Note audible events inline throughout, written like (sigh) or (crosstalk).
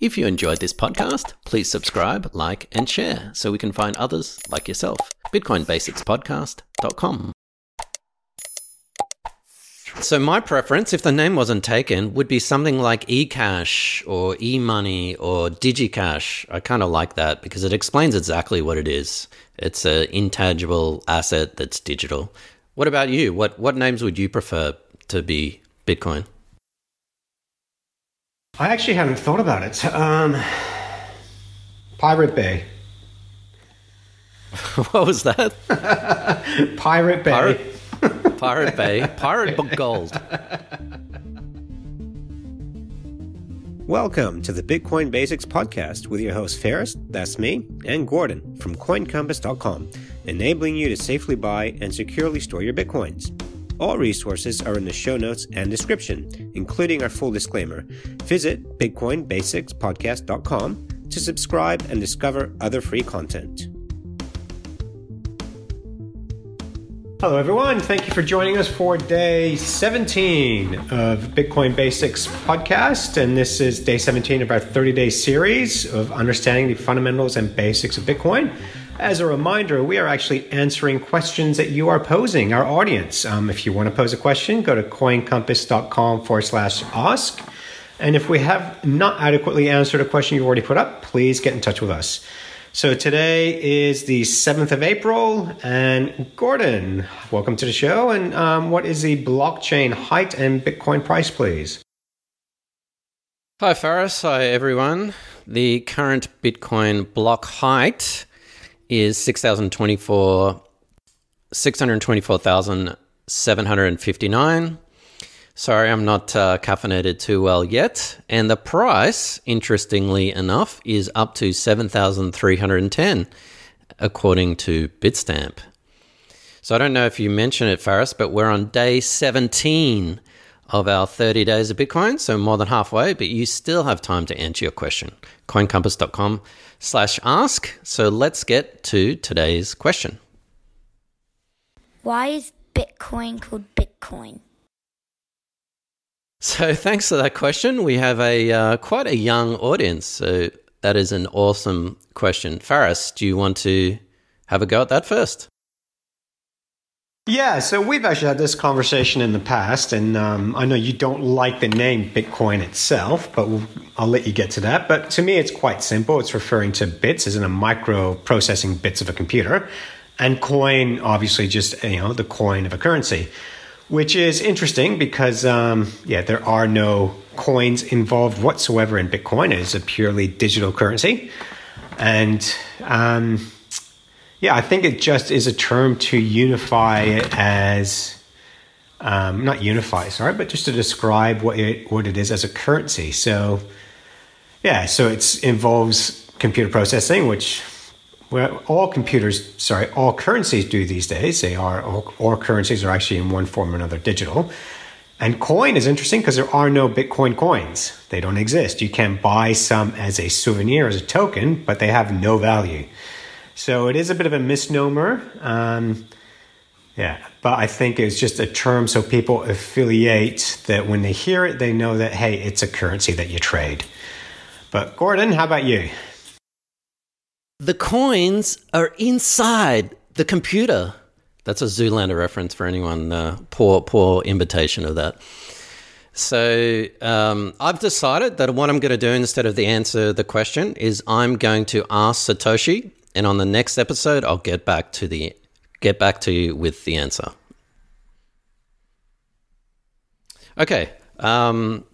If you enjoyed this podcast, please subscribe, like, and share so we can find others like yourself. BitcoinBasicsPodcast.com. So my preference, if the name wasn't taken, would be something like eCash or eMoney or DigiCash. I kind of like that because it explains exactly what it is. It's an intangible asset that's digital. What about you? What what names would you prefer to be Bitcoin? I actually haven't thought about it. Um, Pirate Bay. (laughs) what was that? (laughs) Pirate Bay. Pirate, Pirate Bay. Pirate Book Gold. Welcome to the Bitcoin Basics Podcast with your host Ferris, that's me, and Gordon from CoinCompass.com, enabling you to safely buy and securely store your Bitcoins. All resources are in the show notes and description, including our full disclaimer. Visit BitcoinBasicsPodcast.com to subscribe and discover other free content. Hello, everyone. Thank you for joining us for day 17 of Bitcoin Basics podcast. And this is day 17 of our 30 day series of understanding the fundamentals and basics of Bitcoin. As a reminder, we are actually answering questions that you are posing, our audience. Um, if you want to pose a question, go to coincompass.com forward slash ask. And if we have not adequately answered a question you've already put up, please get in touch with us. So today is the 7th of April, and Gordon, welcome to the show. And um, what is the blockchain height and Bitcoin price, please? Hi, Faris. Hi, everyone. The current Bitcoin block height is 6,024, 624,759. Sorry, I'm not uh, caffeinated too well yet. And the price, interestingly enough, is up to 7,310, according to Bitstamp. So I don't know if you mentioned it, Ferris, but we're on day 17 of our 30 days of Bitcoin, so more than halfway, but you still have time to answer your question. CoinCompass.com slash ask. So let's get to today's question. Why is Bitcoin called Bitcoin? So (laughs) thanks for that question. We have a uh, quite a young audience, so that is an awesome question. Faris, do you want to have a go at that first? Yeah, so we've actually had this conversation in the past, and um, I know you don't like the name Bitcoin itself, but we'll, I'll let you get to that. But to me, it's quite simple. It's referring to bits, as in a micro processing bits of a computer, and coin, obviously, just you know the coin of a currency, which is interesting because um, yeah, there are no coins involved whatsoever in Bitcoin. It is a purely digital currency, and um, yeah, I think it just is a term to unify it as um, not unify, sorry, but just to describe what it what it is as a currency. So yeah, so it involves computer processing, which well, all computers, sorry, all currencies do these days. They are all, all currencies are actually in one form or another digital. And coin is interesting because there are no Bitcoin coins. They don't exist. You can buy some as a souvenir, as a token, but they have no value. So it is a bit of a misnomer. Um, yeah, but I think it's just a term so people affiliate that when they hear it, they know that, hey, it's a currency that you trade. But Gordon, how about you? The coins are inside the computer. That's a Zoolander reference for anyone. Uh, poor, poor imitation of that. So um, I've decided that what I'm going to do instead of the answer the question is I'm going to ask Satoshi and on the next episode I'll get back to the get back to you with the answer. Okay. Um,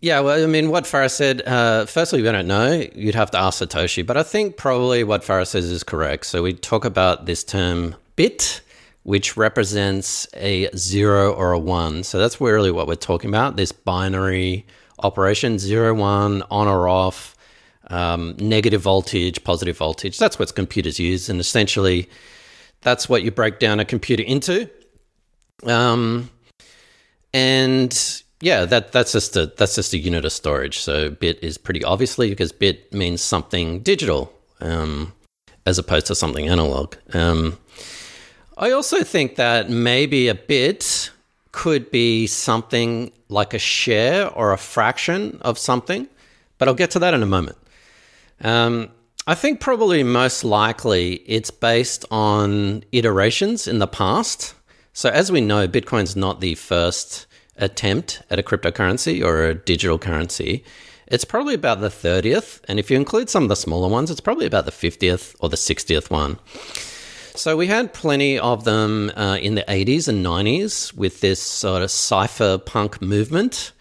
yeah, well, I mean, what Farah said, uh, firstly, we don't know. You'd have to ask Satoshi, but I think probably what Farah says is correct. So we talk about this term bit, which represents a zero or a one. So that's really what we're talking about this binary operation zero, one, on or off um, negative voltage, positive voltage. That's what computers use, and essentially, that's what you break down a computer into. Um, and yeah, that that's just a that's just a unit of storage. So bit is pretty obviously because bit means something digital, um, as opposed to something analog. Um, I also think that maybe a bit could be something like a share or a fraction of something but I'll get to that in a moment. Um, I think probably most likely it's based on iterations in the past. So, as we know, Bitcoin's not the first attempt at a cryptocurrency or a digital currency. It's probably about the 30th. And if you include some of the smaller ones, it's probably about the 50th or the 60th one. So we had plenty of them uh, in the 80s and 90s with this sort of cypherpunk movement.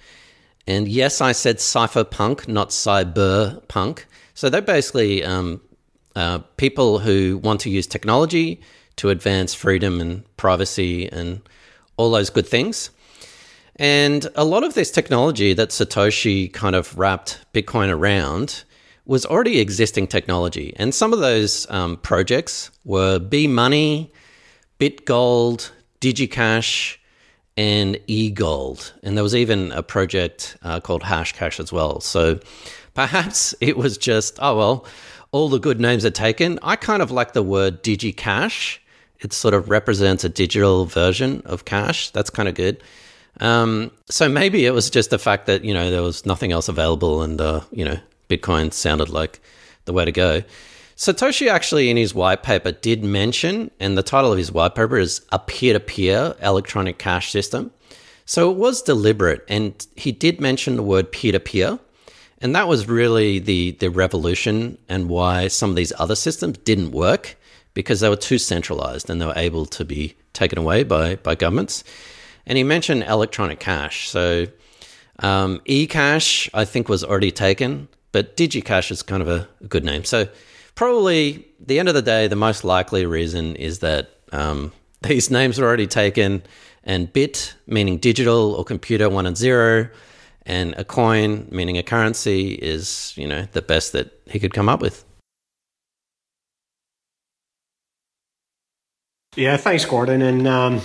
And yes, I said cypherpunk, not cyberpunk. So they're basically um, uh, people who want to use technology to advance freedom and privacy and all those good things. And a lot of this technology that Satoshi kind of wrapped Bitcoin around was already existing technology. And some of those um, projects were B Money, BitGold, DigiCash, and eGold. And there was even a project uh, called Hashcash as well. So perhaps it was just, oh, well, all the good names are taken. I kind of like the word DigiCash. It sort of represents a digital version of cash. That's kind of good. Um, so maybe it was just the fact that, you know, there was nothing else available and, uh, you know, Bitcoin sounded like the way to go. Satoshi actually, in his white paper, did mention, and the title of his white paper is A Peer to Peer Electronic Cash System. So it was deliberate, and he did mention the word peer to peer. And that was really the, the revolution and why some of these other systems didn't work because they were too centralized and they were able to be taken away by, by governments. And he mentioned electronic cash. So um, eCash, I think, was already taken but DigiCash is kind of a, good name. So probably the end of the day, the most likely reason is that um, these names are already taken, and bit meaning digital or computer one and zero, and a coin meaning a currency is you know the best that he could come up with. Yeah, thanks, Gordon. And um,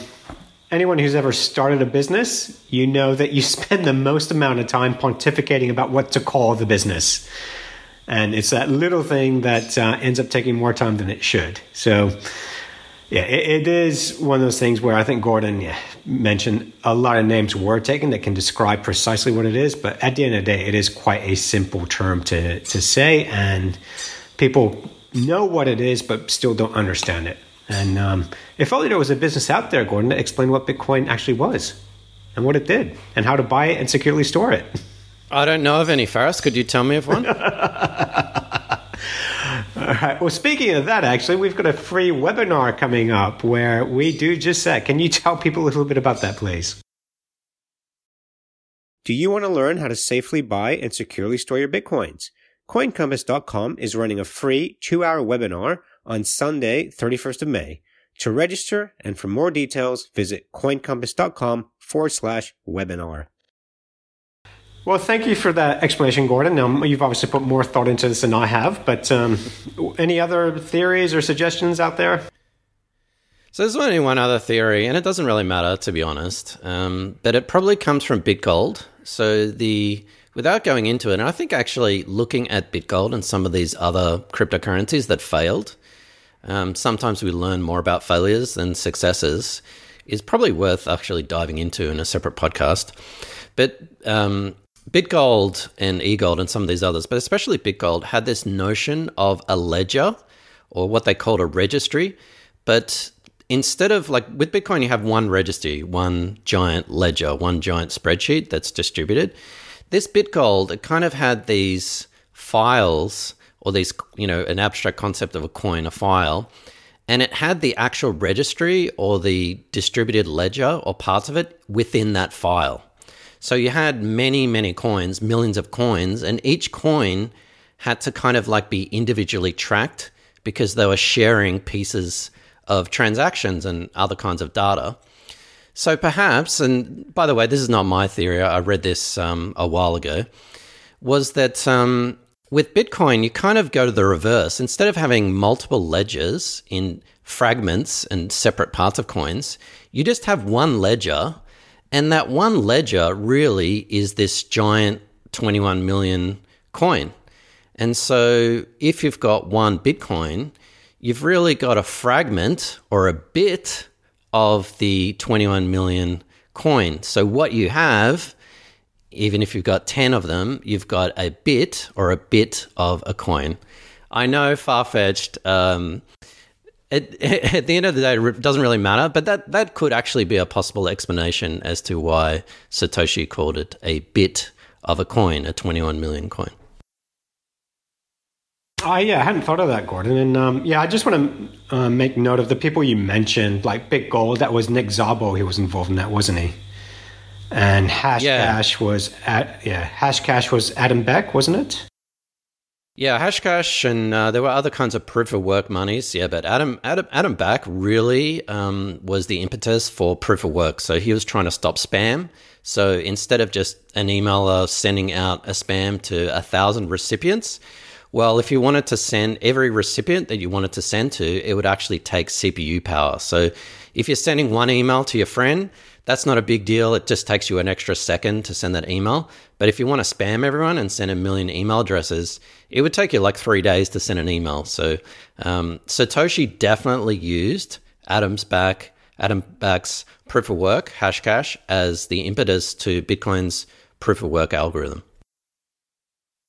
anyone who's ever started a business, you know that you (laughs) spend the most amount of time pontificating about what to call the business. And it's that little thing that uh, ends up taking more time than it should. So, yeah, it, it is one of those things where I think Gordon yeah, mentioned a lot of names were taken that can describe precisely what it is. But at the end of the day, it is quite a simple term to, to say. And people know what it is, but still don't understand it. And um, if only there was a business out there, Gordon, to explain what Bitcoin actually was and what it did and how to buy it and securely store it. I don't know of any, Faris. Could you tell me of one? (laughs) All right. Well, speaking of that, actually, we've got a free webinar coming up where we do just that. Can you tell people a little bit about that, please? Do you want to learn how to safely buy and securely store your Bitcoins? CoinCompass.com is running a free two hour webinar on Sunday, 31st of May. To register and for more details, visit coincompass.com forward slash webinar. Well, thank you for that explanation, Gordon. Um, you've obviously put more thought into this than I have, but um, any other theories or suggestions out there? So there's only one other theory, and it doesn't really matter, to be honest. Um, but it probably comes from BitGold. So the without going into it, and I think actually looking at BitGold and some of these other cryptocurrencies that failed, um, sometimes we learn more about failures than successes, is probably worth actually diving into in a separate podcast. But um, BitGold and eGold and some of these others, but especially BitGold, had this notion of a ledger or what they called a registry. But instead of like with Bitcoin, you have one registry, one giant ledger, one giant spreadsheet that's distributed. This BitGold, it kind of had these files or these, you know, an abstract concept of a coin, a file, and it had the actual registry or the distributed ledger or parts of it within that file. So you had many, many coins, millions of coins, and each coin had to kind of like be individually tracked because they were sharing pieces of transactions and other kinds of data. So perhaps, and by the way, this is not my theory, I read this um, a while ago, was that um, with Bitcoin, you kind of go to the reverse. Instead of having multiple ledgers in fragments and separate parts of coins, you just have one ledger. And that one ledger really is this giant 21 million coin. And so if you've got one Bitcoin, you've really got a fragment or a bit of the 21 million coin. So what you have even if you've got 10 of them, you've got a bit or a bit of a coin. I know far fetched. Um, it, (laughs) at the end of the day, it doesn't really matter, but that, that could actually be a possible explanation as to why Satoshi called it a bit of a coin, a 21 million coin. Uh, yeah, I hadn't thought of that, Gordon. And um, yeah, I just want to uh, make note of the people you mentioned, like Bit Gold. That was Nick Szabo. He was involved in that, wasn't he? And Hashcash yeah. was at yeah, Hashcash was Adam Back, wasn't it? Yeah, Hashcash, and uh, there were other kinds of proof of work monies. Yeah, but Adam Adam Adam Back really um, was the impetus for proof of work. So he was trying to stop spam. So instead of just an emailer sending out a spam to a thousand recipients, well, if you wanted to send every recipient that you wanted to send to, it would actually take CPU power. So if you're sending one email to your friend, that's not a big deal. It just takes you an extra second to send that email. But if you want to spam everyone and send a million email addresses, it would take you like three days to send an email. So um, Satoshi definitely used Adam's back, Adam Back's proof of work, Hashcash, as the impetus to Bitcoin's proof of work algorithm.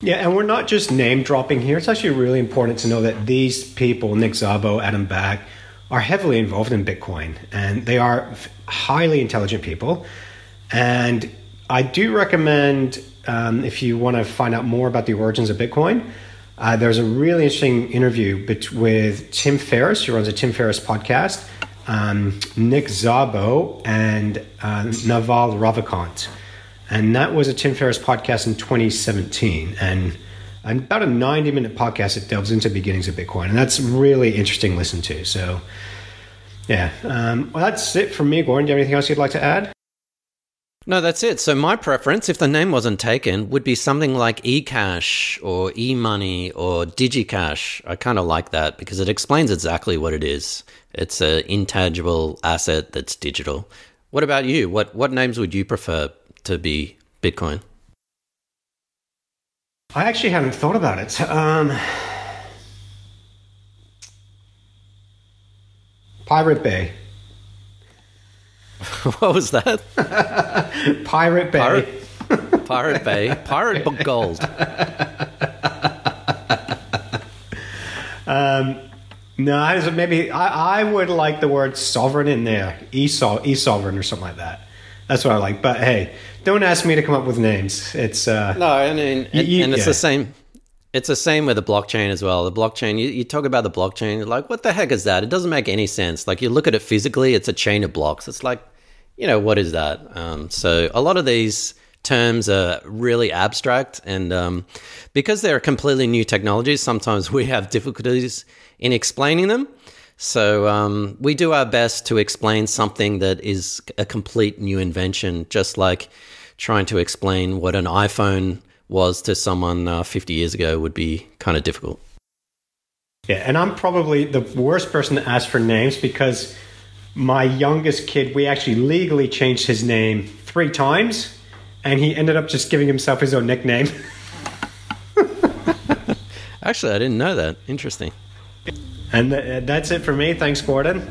Yeah, and we're not just name dropping here. It's actually really important to know that these people, Nick Szabo, Adam Back, are heavily involved in Bitcoin and they are highly intelligent people. And I do recommend, um, if you want to find out more about the origins of Bitcoin, uh, there's a really interesting interview with Tim Ferriss, who runs a Tim Ferriss podcast, um, Nick Szabo, and uh, Naval Ravikant. And that was a Tim Ferriss podcast in 2017. And about a 90 minute podcast that delves into beginnings of Bitcoin. And that's really interesting to listen to. So, yeah. Um, well, that's it from me, Gordon. Do you have anything else you'd like to add? No, that's it. So my preference, if the name wasn't taken, would be something like eCash or eMoney or DigiCash. I kind of like that because it explains exactly what it is. It's an intangible asset that's digital. What about you? What what names would you prefer to be Bitcoin? I actually haven't thought about it. Um, Pirate Bay. (laughs) what was that? (laughs) Pirate Bay. Pirate, Pirate Bay. Pirate Book Gold. um, no, maybe I, I would like the word sovereign in there. E sovereign or something like that. That's what I like. But hey, don't ask me to come up with names. It's uh, no, I mean, and, you, and it's yeah. the same. It's the same with the blockchain as well. The blockchain, you, you talk about the blockchain, like what the heck is that? It doesn't make any sense. Like you look at it physically, it's a chain of blocks. It's like, you know, what is that? Um, so a lot of these terms are really abstract, and um, because they're completely new technologies, sometimes (laughs) we have difficulties in explaining them. So um, we do our best to explain something that is a complete new invention, just like trying to explain what an iPhone was to someone uh, 50 years ago would be kind of difficult. Yeah, and I'm probably the worst person to ask for names because my youngest kid, we actually legally changed his name three times, and he ended up just giving himself his own nickname. (laughs) actually, I didn't know that. Interesting. And th- that's it for me. Thanks, Gordon.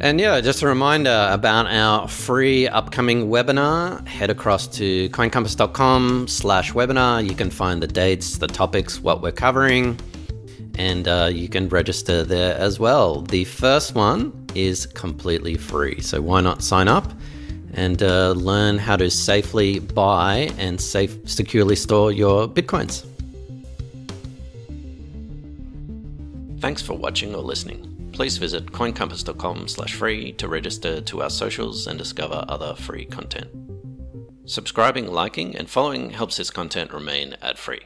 And yeah, just a reminder about our free upcoming webinar. Head across to coincompass.com slash webinar. You can find the dates, the topics, what we're covering, and uh, you can register there as well. The first one is completely free, so why not sign up and uh, learn how to safely buy and safe, securely store your bitcoins. Thanks for watching or listening. Please visit coincompass.com slash free to register to our socials and discover other free content. Subscribing, liking, and following helps this content remain ad free.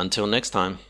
Until next time.